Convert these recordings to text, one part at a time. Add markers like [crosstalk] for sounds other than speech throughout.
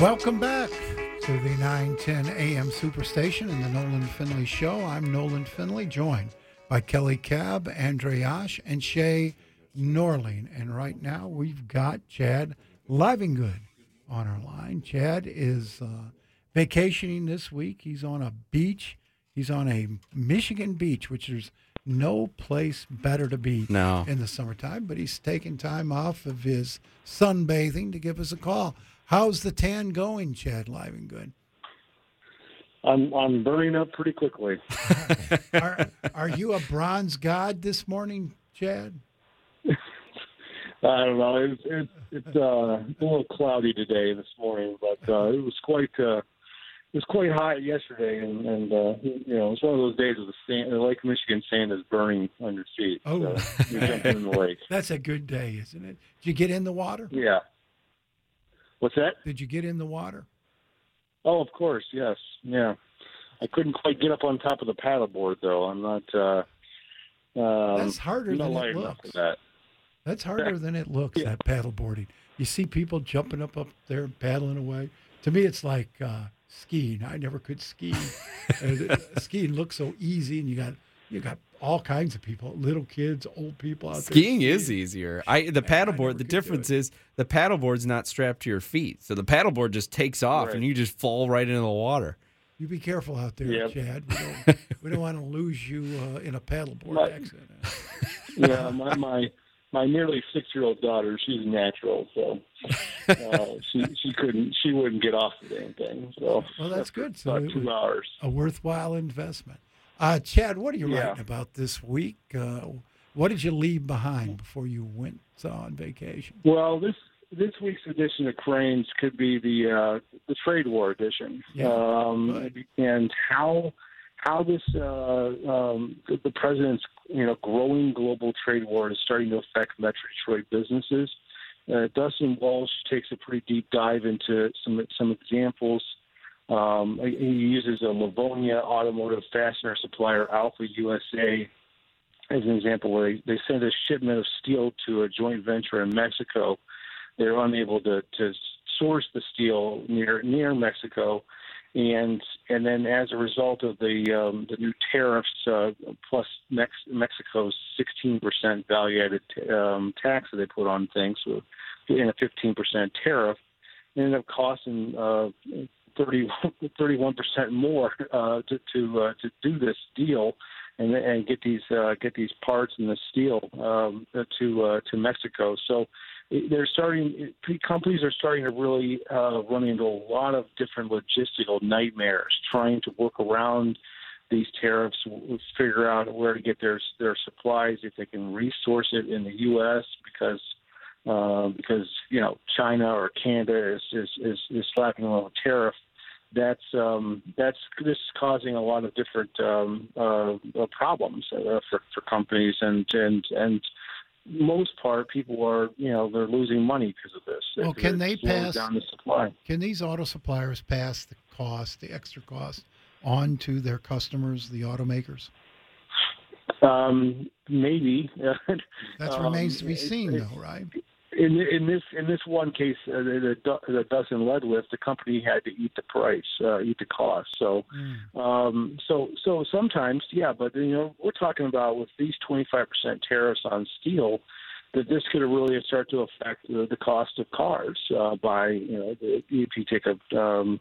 Welcome back to the 910 AM Superstation and the Nolan Finley Show. I'm Nolan Finley, joined by Kelly Cab, Andre Ash, and Shay Norling. And right now we've got Chad Livengood on our line. Chad is uh, vacationing this week. He's on a beach. He's on a Michigan beach, which there's no place better to be No. in the summertime. But he's taking time off of his sunbathing to give us a call. How's the tan going, Chad Livengood? I'm I'm burning up pretty quickly. [laughs] Are, are you a bronze god this morning, Chad? I don't know. It's it's it's uh, a little cloudy today this morning, but uh, it was quite uh, it was quite hot yesterday, and and uh, you know it's one of those days where the sand, the Lake Michigan sand is burning on your feet. Oh. so you're jumping in the lake. [laughs] That's a good day, isn't it? Did you get in the water? Yeah. What's that? Did you get in the water? Oh, of course, yes, yeah. I couldn't quite get up on top of the paddleboard though. I'm not. Uh, um, That's harder not than it looks. that. That's harder than it looks, Yeah. that paddleboarding. You see people jumping up up there, paddling away. To me, it's like uh, skiing. I never could ski. [laughs] Skiing looks so easy, and you got you got all kinds of people, little kids, old people out there. Skiing is easier. I the paddleboard. could The difference is the paddleboard's not strapped to your feet, so the paddleboard just takes off Right. and you just fall right into the water. You be careful out there, Yep. Chad. We don't, [laughs] we don't want to lose you uh, in a paddleboard Right. accident. [laughs] yeah, my my my nearly six year old daughter, she's natural, so uh, [laughs] she she couldn't she wouldn't get off the damn thing. So Well, that's good. So about it two was- hours. A worthwhile investment. Uh, Chad, what are you Yeah. writing about this week? Uh, what did you leave behind before you went on vacation? Well, this this week's edition of Crain's could be the uh, the trade war edition, Yeah, um, and how how this uh, um, the, the president's you know growing global trade war is starting to affect Metro Detroit businesses. Uh, Dustin Walsh takes a pretty deep dive into some some examples. Um, he uses a Livonia automotive fastener supplier, Alpha USA, as an example, where they, they sent a shipment of steel to a joint venture in Mexico. They're unable to, to source the steel near near Mexico, and and then as a result of the um, the new tariffs uh, plus Mex- Mexico's 16% value added um, tax that they put on things, so in a 15% tariff, ended up costing uh, 31 percent more uh, to to uh, to do this deal and and get these uh, get these parts and the steel um, to uh, to Mexico. So they're starting. Companies are starting to really uh, run into a lot of different logistical nightmares trying to work around these tariffs, figure out where to get their their supplies if they can resource it in the U.S. because uh, because you know China or Canada is is is, is slapping a tariff. That's um, that's this is causing a lot of different um, uh, uh, problems uh, for for companies and and and most part people are you know they're losing money because of this. Well, can they pass- down the supply? Can these auto suppliers pass the cost, the extra cost, on to their customers, the automakers? Um, maybe [laughs] That Um, remains to be it- seen, though, right? In in this in this one case uh, that that Dustin led with, the company had to eat the price, uh, eat the cost. So, Mm. um, so so sometimes, yeah, but you know, we're talking about with these 25% tariffs on steel, that this could really start to affect the, the cost of cars uh, by you know, the, if you take a um,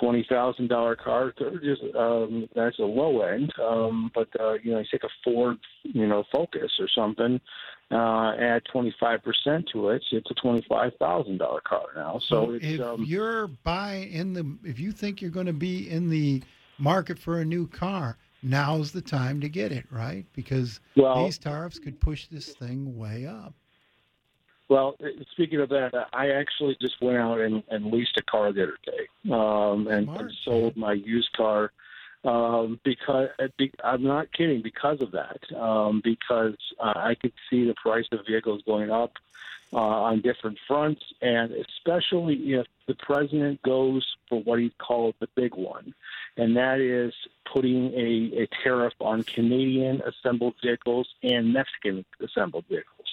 twenty thousand dollar car, just um, that's a low end. Um, but uh, you know, you take a Ford, you know, Focus or something, uh, add twenty five percent to it, it's a twenty five thousand dollar car now. So, it's if um, you're buying in the, if you think you're going to be in the market for a new car, now's the time to get it, right? Because well, these tariffs could push this thing way up. Well, uh, speaking of that, I actually just went out and, and leased a car the other day, um, and, Smart, and sold my used car um, because uh, I'm not kidding. Because of that, um, because uh, I could see the price of vehicles going up uh, on different fronts, and especially if the president goes for what he called the big one, and that is putting a, a tariff on Canadian assembled vehicles and Mexican assembled vehicles.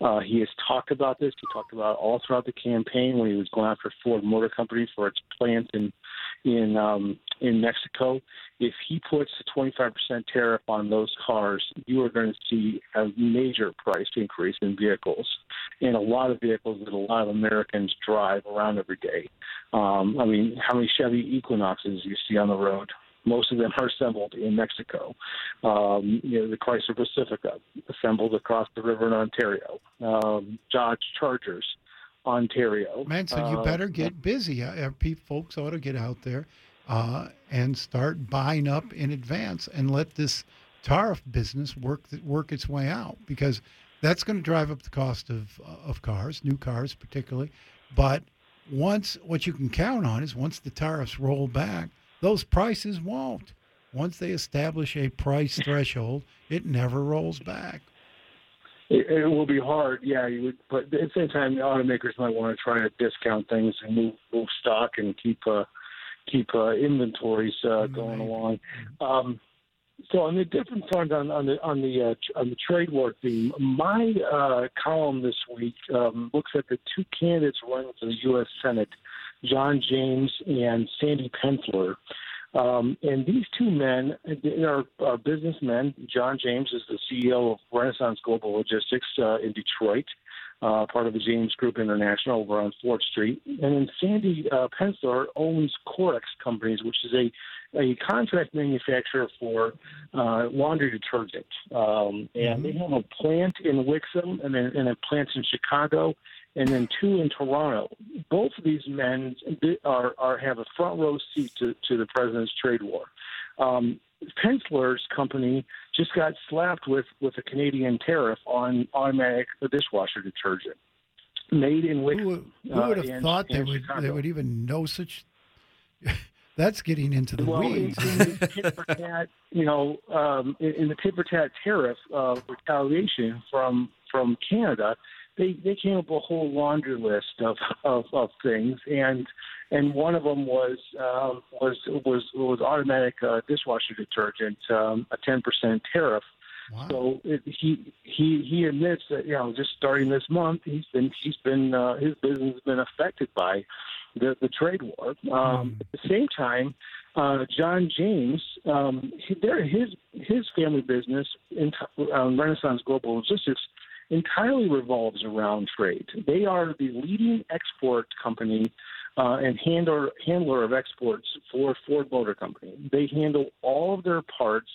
Uh, he has talked about this. He talked about it all throughout the campaign when he was going after Ford Motor Company for its plant in in um, in Mexico. If he puts a 25% tariff on those cars, you are going to see a major price increase in vehicles, and a lot of vehicles that a lot of Americans drive around every day. Um, I mean, how many Chevy Equinoxes you see on the road? Most of them are assembled in Mexico. Um, you know, the Chrysler Pacifica assembled across the river in Ontario. Um, Dodge Chargers, Ontario. Man, so you Uh, better get busy. Uh, uh, folks ought to get out there uh, and start buying up in advance and let this tariff business work work its way out because that's going to drive up the cost of uh, of cars, new cars particularly. But once what you can count on is once the tariffs roll back, those prices won't. Once they establish a price [laughs] threshold, it never rolls back. It, it will be hard, yeah. You would, but at the same time, the automakers might want to try to discount things and move move stock and keep uh, keep uh, inventories uh, going along. Um, so on the different front on, on the on the uh, tr- on the trade war theme, my uh, column this week um, looks at the two candidates running for the U.S. Senate, John James and Sandy Pensler. Um, and these two men are, are businessmen. John James is the CEO of Renaissance Global Logistics uh, in Detroit, uh, part of the James Group International over on Fourth Street. And then Sandy uh, Pensler owns Korex Companies, which is a a contract manufacturer for uh, laundry detergent. Um, and they have a plant in Wixom and then and a plant in Chicago and then two in Toronto. Both of these men are, are have a front row seat to, to the president's trade war. Um, Pensler's company just got slapped with, with a Canadian tariff on automatic dishwasher detergent made in Wixom. Who, would- who uh, would have in- thought they in would they would even know such? [laughs] That's getting into the well, in, weeds. in the [laughs] tit for tat, you know, um, in, in the tit for tat tariff uh, retaliation from from Canada, they they came up with a whole laundry list of, of, of things, and and one of them was um, was was was automatic uh, dishwasher detergent, um, a ten percent tariff. Wow. So it, he he he admits that you know just starting this month he's been he's been uh, his business has been affected by the the trade war. Um, At the same time, uh, John James, um, he, they're- his his family business, in, um, Renaissance Global Logistics, entirely revolves around trade. They are the leading export company uh, and handler handler of exports for Ford Motor Company. They handle all of their parts.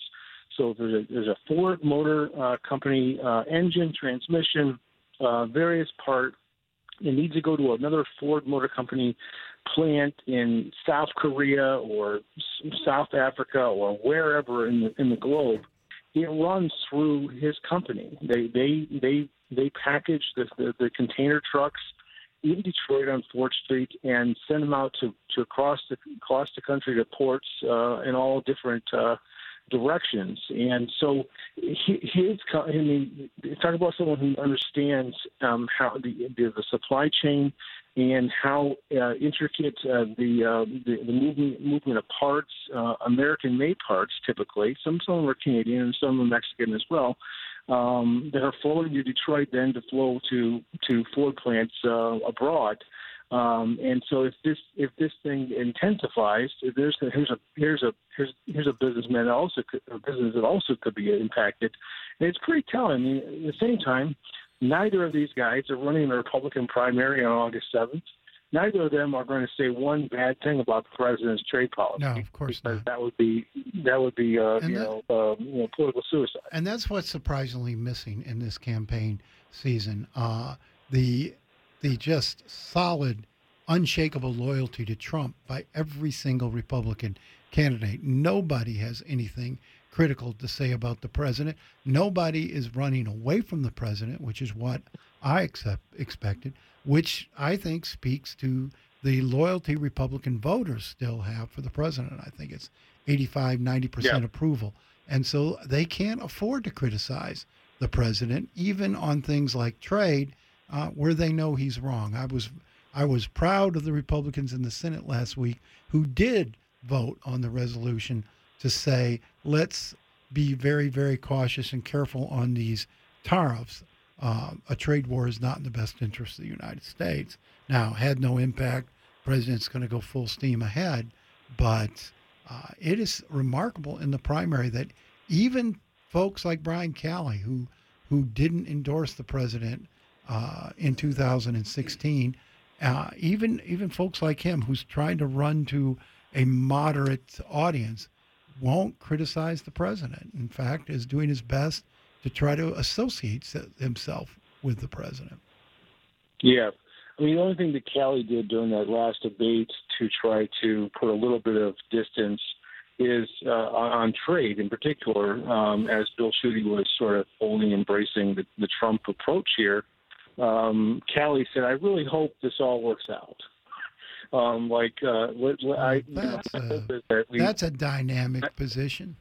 So there's a, there's a Ford Motor uh, Company uh, engine, transmission, uh, various part. It needs to go to another Ford Motor Company plant in South Korea or South Africa or wherever in the in the globe. It runs through his company. They they they they package the the, the container trucks in Detroit on Fourth Street and send them out to, to across the across the country to ports uh, in all different uh, directions. And so his, I mean, talk about someone who understands um, how the, the the supply chain and how uh, intricate uh, the, uh, the the movement movement of parts, uh, American made parts typically. Some some of them are Canadian and some of are Mexican as well. Um, that are flowing to Detroit then to flow to to Ford plants uh, abroad. Um, and so if this if this thing intensifies, if there's here's a here's a here's here's a businessman that also could, a business that also could be impacted, and it's pretty telling. I mean, at the same time, neither of these guys are running the Republican primary on August seventh. Neither of them are going to say one bad thing about the president's trade policy. No, of course not. that would be that would be uh, you that- know uh, you know political suicide. and that's what's surprisingly missing in this campaign season. Uh, the the just solid, unshakable loyalty to Trump by every single Republican candidate. Nobody has anything critical to say about the president. Nobody is running away from the president, which is what I accept, expected, which I think speaks to the loyalty Republican voters still have for the president. I think it's 85, 90% Yeah. approval. And so they can't afford to criticize the president, even on things like trade, uh, where they know he's wrong. I was I was proud of the Republicans in the Senate last week who did vote on the resolution to say let's be very very cautious and careful on these tariffs uh, a trade war is not in the best interest of the United States. Now, had no impact. President's going to go full steam ahead, but uh, it is remarkable in the primary that even folks like Brian Calley, who who didn't endorse the president uh, in 2016, uh, even even folks like him, who's trying to run to a moderate audience, won't criticize the president. In fact, is doing his best to try to associate himself with the president. Yeah. I mean, the only thing that Calley did during that last debate to try to put a little bit of distance is uh, on trade in particular, um, as Bill Schuette was sort of only embracing the, the Trump approach here. Um, Calley said, I really hope this all works out. Um, like, uh, I, that's, know, a, that we, that's a dynamic position.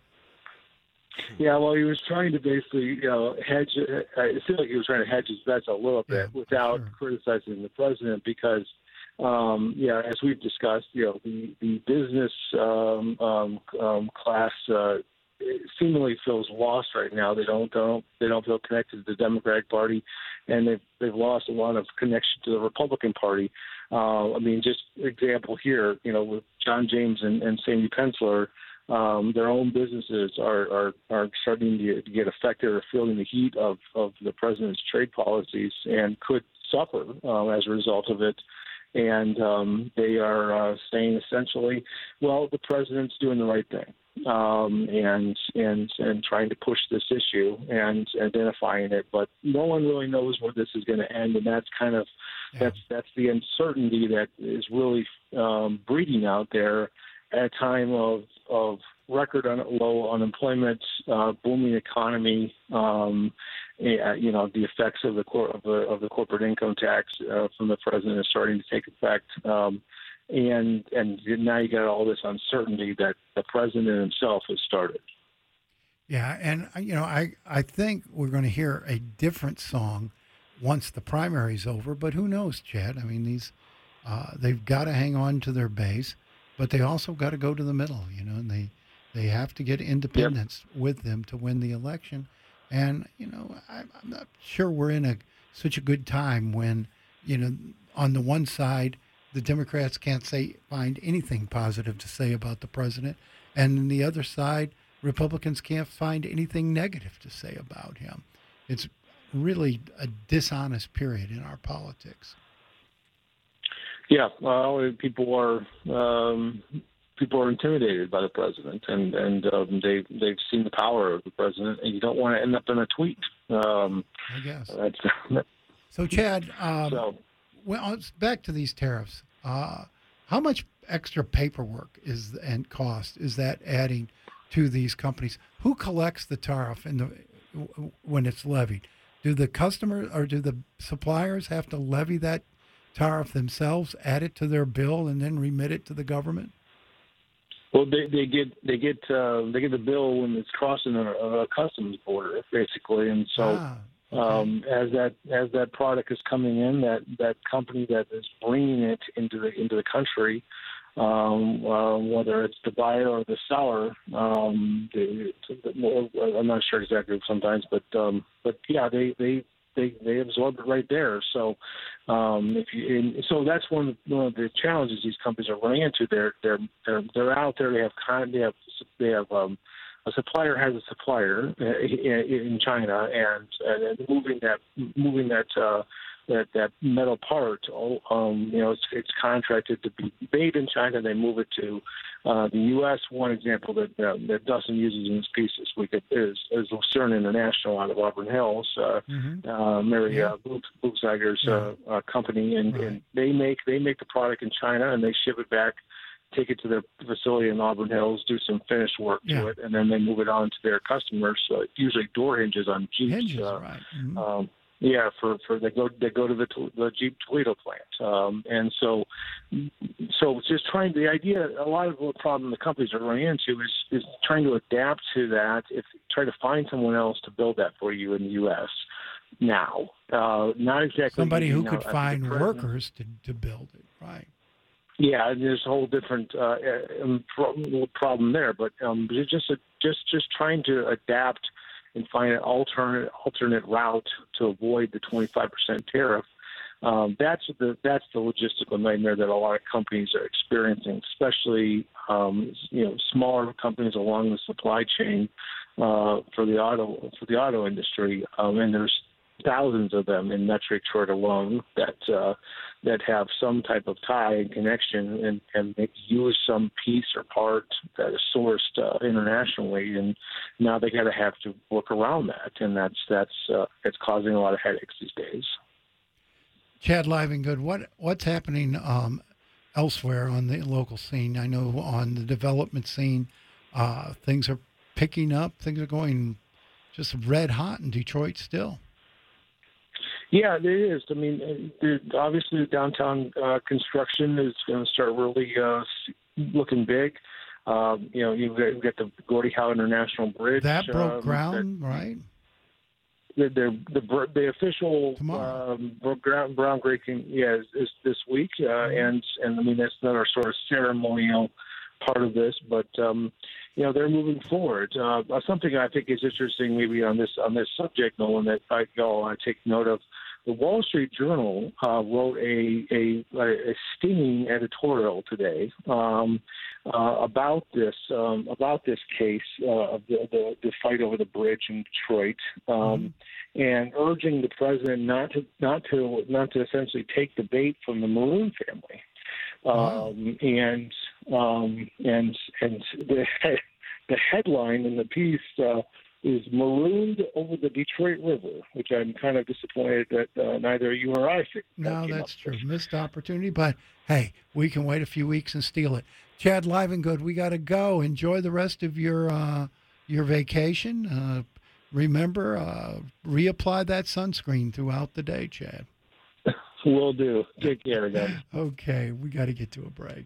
Yeah, well, he was trying to basically, you know, hedge. Uh, it seemed like he was trying to hedge his bets a little bit yeah, without sure. criticizing the president because, um, yeah, as we've discussed, you know, the the business um, um, um, class uh, seemingly feels lost right now. They don't don't they don't feel connected to the Democratic Party, and they've they've lost a lot of connection to the Republican Party. Uh, I mean, just example here, you know, with John James and, and Sandy Pensler um, their own businesses are, are, are starting to get affected or feeling the heat of, of the president's trade policies and could suffer um, as a result of it. And um, they are uh, saying essentially, well, the president's doing the right thing. Um, and and and trying to push this issue and identifying it, but no one really knows where this is going to end, and that's kind of yeah. that's that's the uncertainty that is really um, breeding out there at a time of of record un- low unemployment, uh, booming economy, um, you know, the effects of the, cor- of the of the corporate income tax uh, from the president is starting to take effect, um, and and now you got all this uncertainty that the president himself has started. Yeah, and uh, you know, I I think we're going to hear a different song once the primary's over. But who knows, Chad? I mean, these uh, they've got to hang on to their base but they also got to go to the middle, you know, and they they have to get independents yep. with them to win the election. And you know, I, I'm not sure we're in a such a good time when you know on the one side the Democrats can't say find anything positive to say about the president, and on the other side Republicans can't find anything negative to say about him. It's really a dishonest period in our politics. Yeah, well, people are um, people are intimidated by the president, and and um, they they've seen the power of the president, and you don't want to end up in a tweet. Um, I guess. [laughs] So, Chad, um, so, well, back to these tariffs. Uh, how much extra paperwork is and cost is that adding to these companies? Who collects the tariff in the when it's levied? Do the customers or do the suppliers have to levy that tariff themselves, add it to their bill, and then remit it to the government? Well, they, they get they get uh, they get the bill when it's crossing a, a customs border, basically, and so ah, okay. um, as that as that product is coming in, that that company that is bringing it into the into the country, um, uh, whether it's the buyer or the seller, um, they, I'm not sure exactly sometimes, but um, but yeah, they they they they absorb it right there. So um, if you and so that's one of, the, one of the challenges these companies are running into. They're they're they're they're out there. They have con, they have they have um, a supplier has a supplier uh, in China, and, and moving that moving that uh, that that metal part, um, you know, it's, it's contracted to be made in China. They move it to uh, the U.S. One example that uh, that Dustin uses in his piece this week is is Lucerne International out of Auburn Hills, uh, mm-hmm. uh, Mary yeah. uh, Buchzeiger's uh, yeah. uh, company, and, right. and they make they make the product in China and they ship it back take it to their facility in Auburn Hills, do some finished work yeah. to it, and then they move it on to their customers. So usually door hinges on Jeeps. Hinges, uh, right. Mm-hmm. Um, yeah, for for they go they go to the the Jeep Toledo plant, um, and so so just trying the idea. A lot of the problem the companies are running into is is trying to adapt to that. If try to find someone else to build that for you in the U.S. now, uh, not exactly somebody who could find workers to to build it, right? Yeah, and there's a whole different uh, um, problem there, but um, just just just just trying to adapt and find an alternate alternate route to avoid the 25% tariff. Um, that's the that's the logistical nightmare that a lot of companies are experiencing, especially um, you know smaller companies along the supply chain uh, for the auto for the auto industry. Um, and there's thousands of them in Metro Detroit alone that uh, that have some type of tie and connection and, and use some piece or part that is sourced uh, internationally, and now they got to have to work around that, and that's that's uh, it's causing a lot of headaches these days. Chad Livengood, what what's happening um, elsewhere on the local scene? I know on the development scene, uh, things are picking up. Things are going just red hot in Detroit still. Yeah, it is. I mean, uh, obviously, the downtown uh, construction is going to start really uh, looking big. Um, you know, you've got, you've got the Gordie Howe International Bridge. That broke um, ground, that, right? The the the, the official um, ground groundbreaking, yeah, is, is this week, uh, mm-hmm. and and I mean that's another sort of ceremonial part of this, but um, you know they're moving forward. Uh, something I think is interesting, maybe on this on this subject, Nolan, that I go I take note of. The Wall Street Journal uh, wrote a, a, a stinging editorial today um, uh, about this um, about this case uh, of the, the, the fight over the bridge in Detroit, um, mm-hmm. and urging the president not to not to not to essentially take the bait from the Moroun family. Um, and um, and and the [laughs] the headline in the piece uh, is marooned over the Detroit River, which I'm kind of disappointed that uh, neither you or I. No, that's true. With. Missed opportunity, but hey, we can wait a few weeks and steal it. Chad Livengood, we got to go. Enjoy the rest of your uh, your vacation. Uh, remember, uh, reapply that sunscreen throughout the day, Chad. [laughs] Will do. Take care, guys. [laughs] okay, we got to get to a break.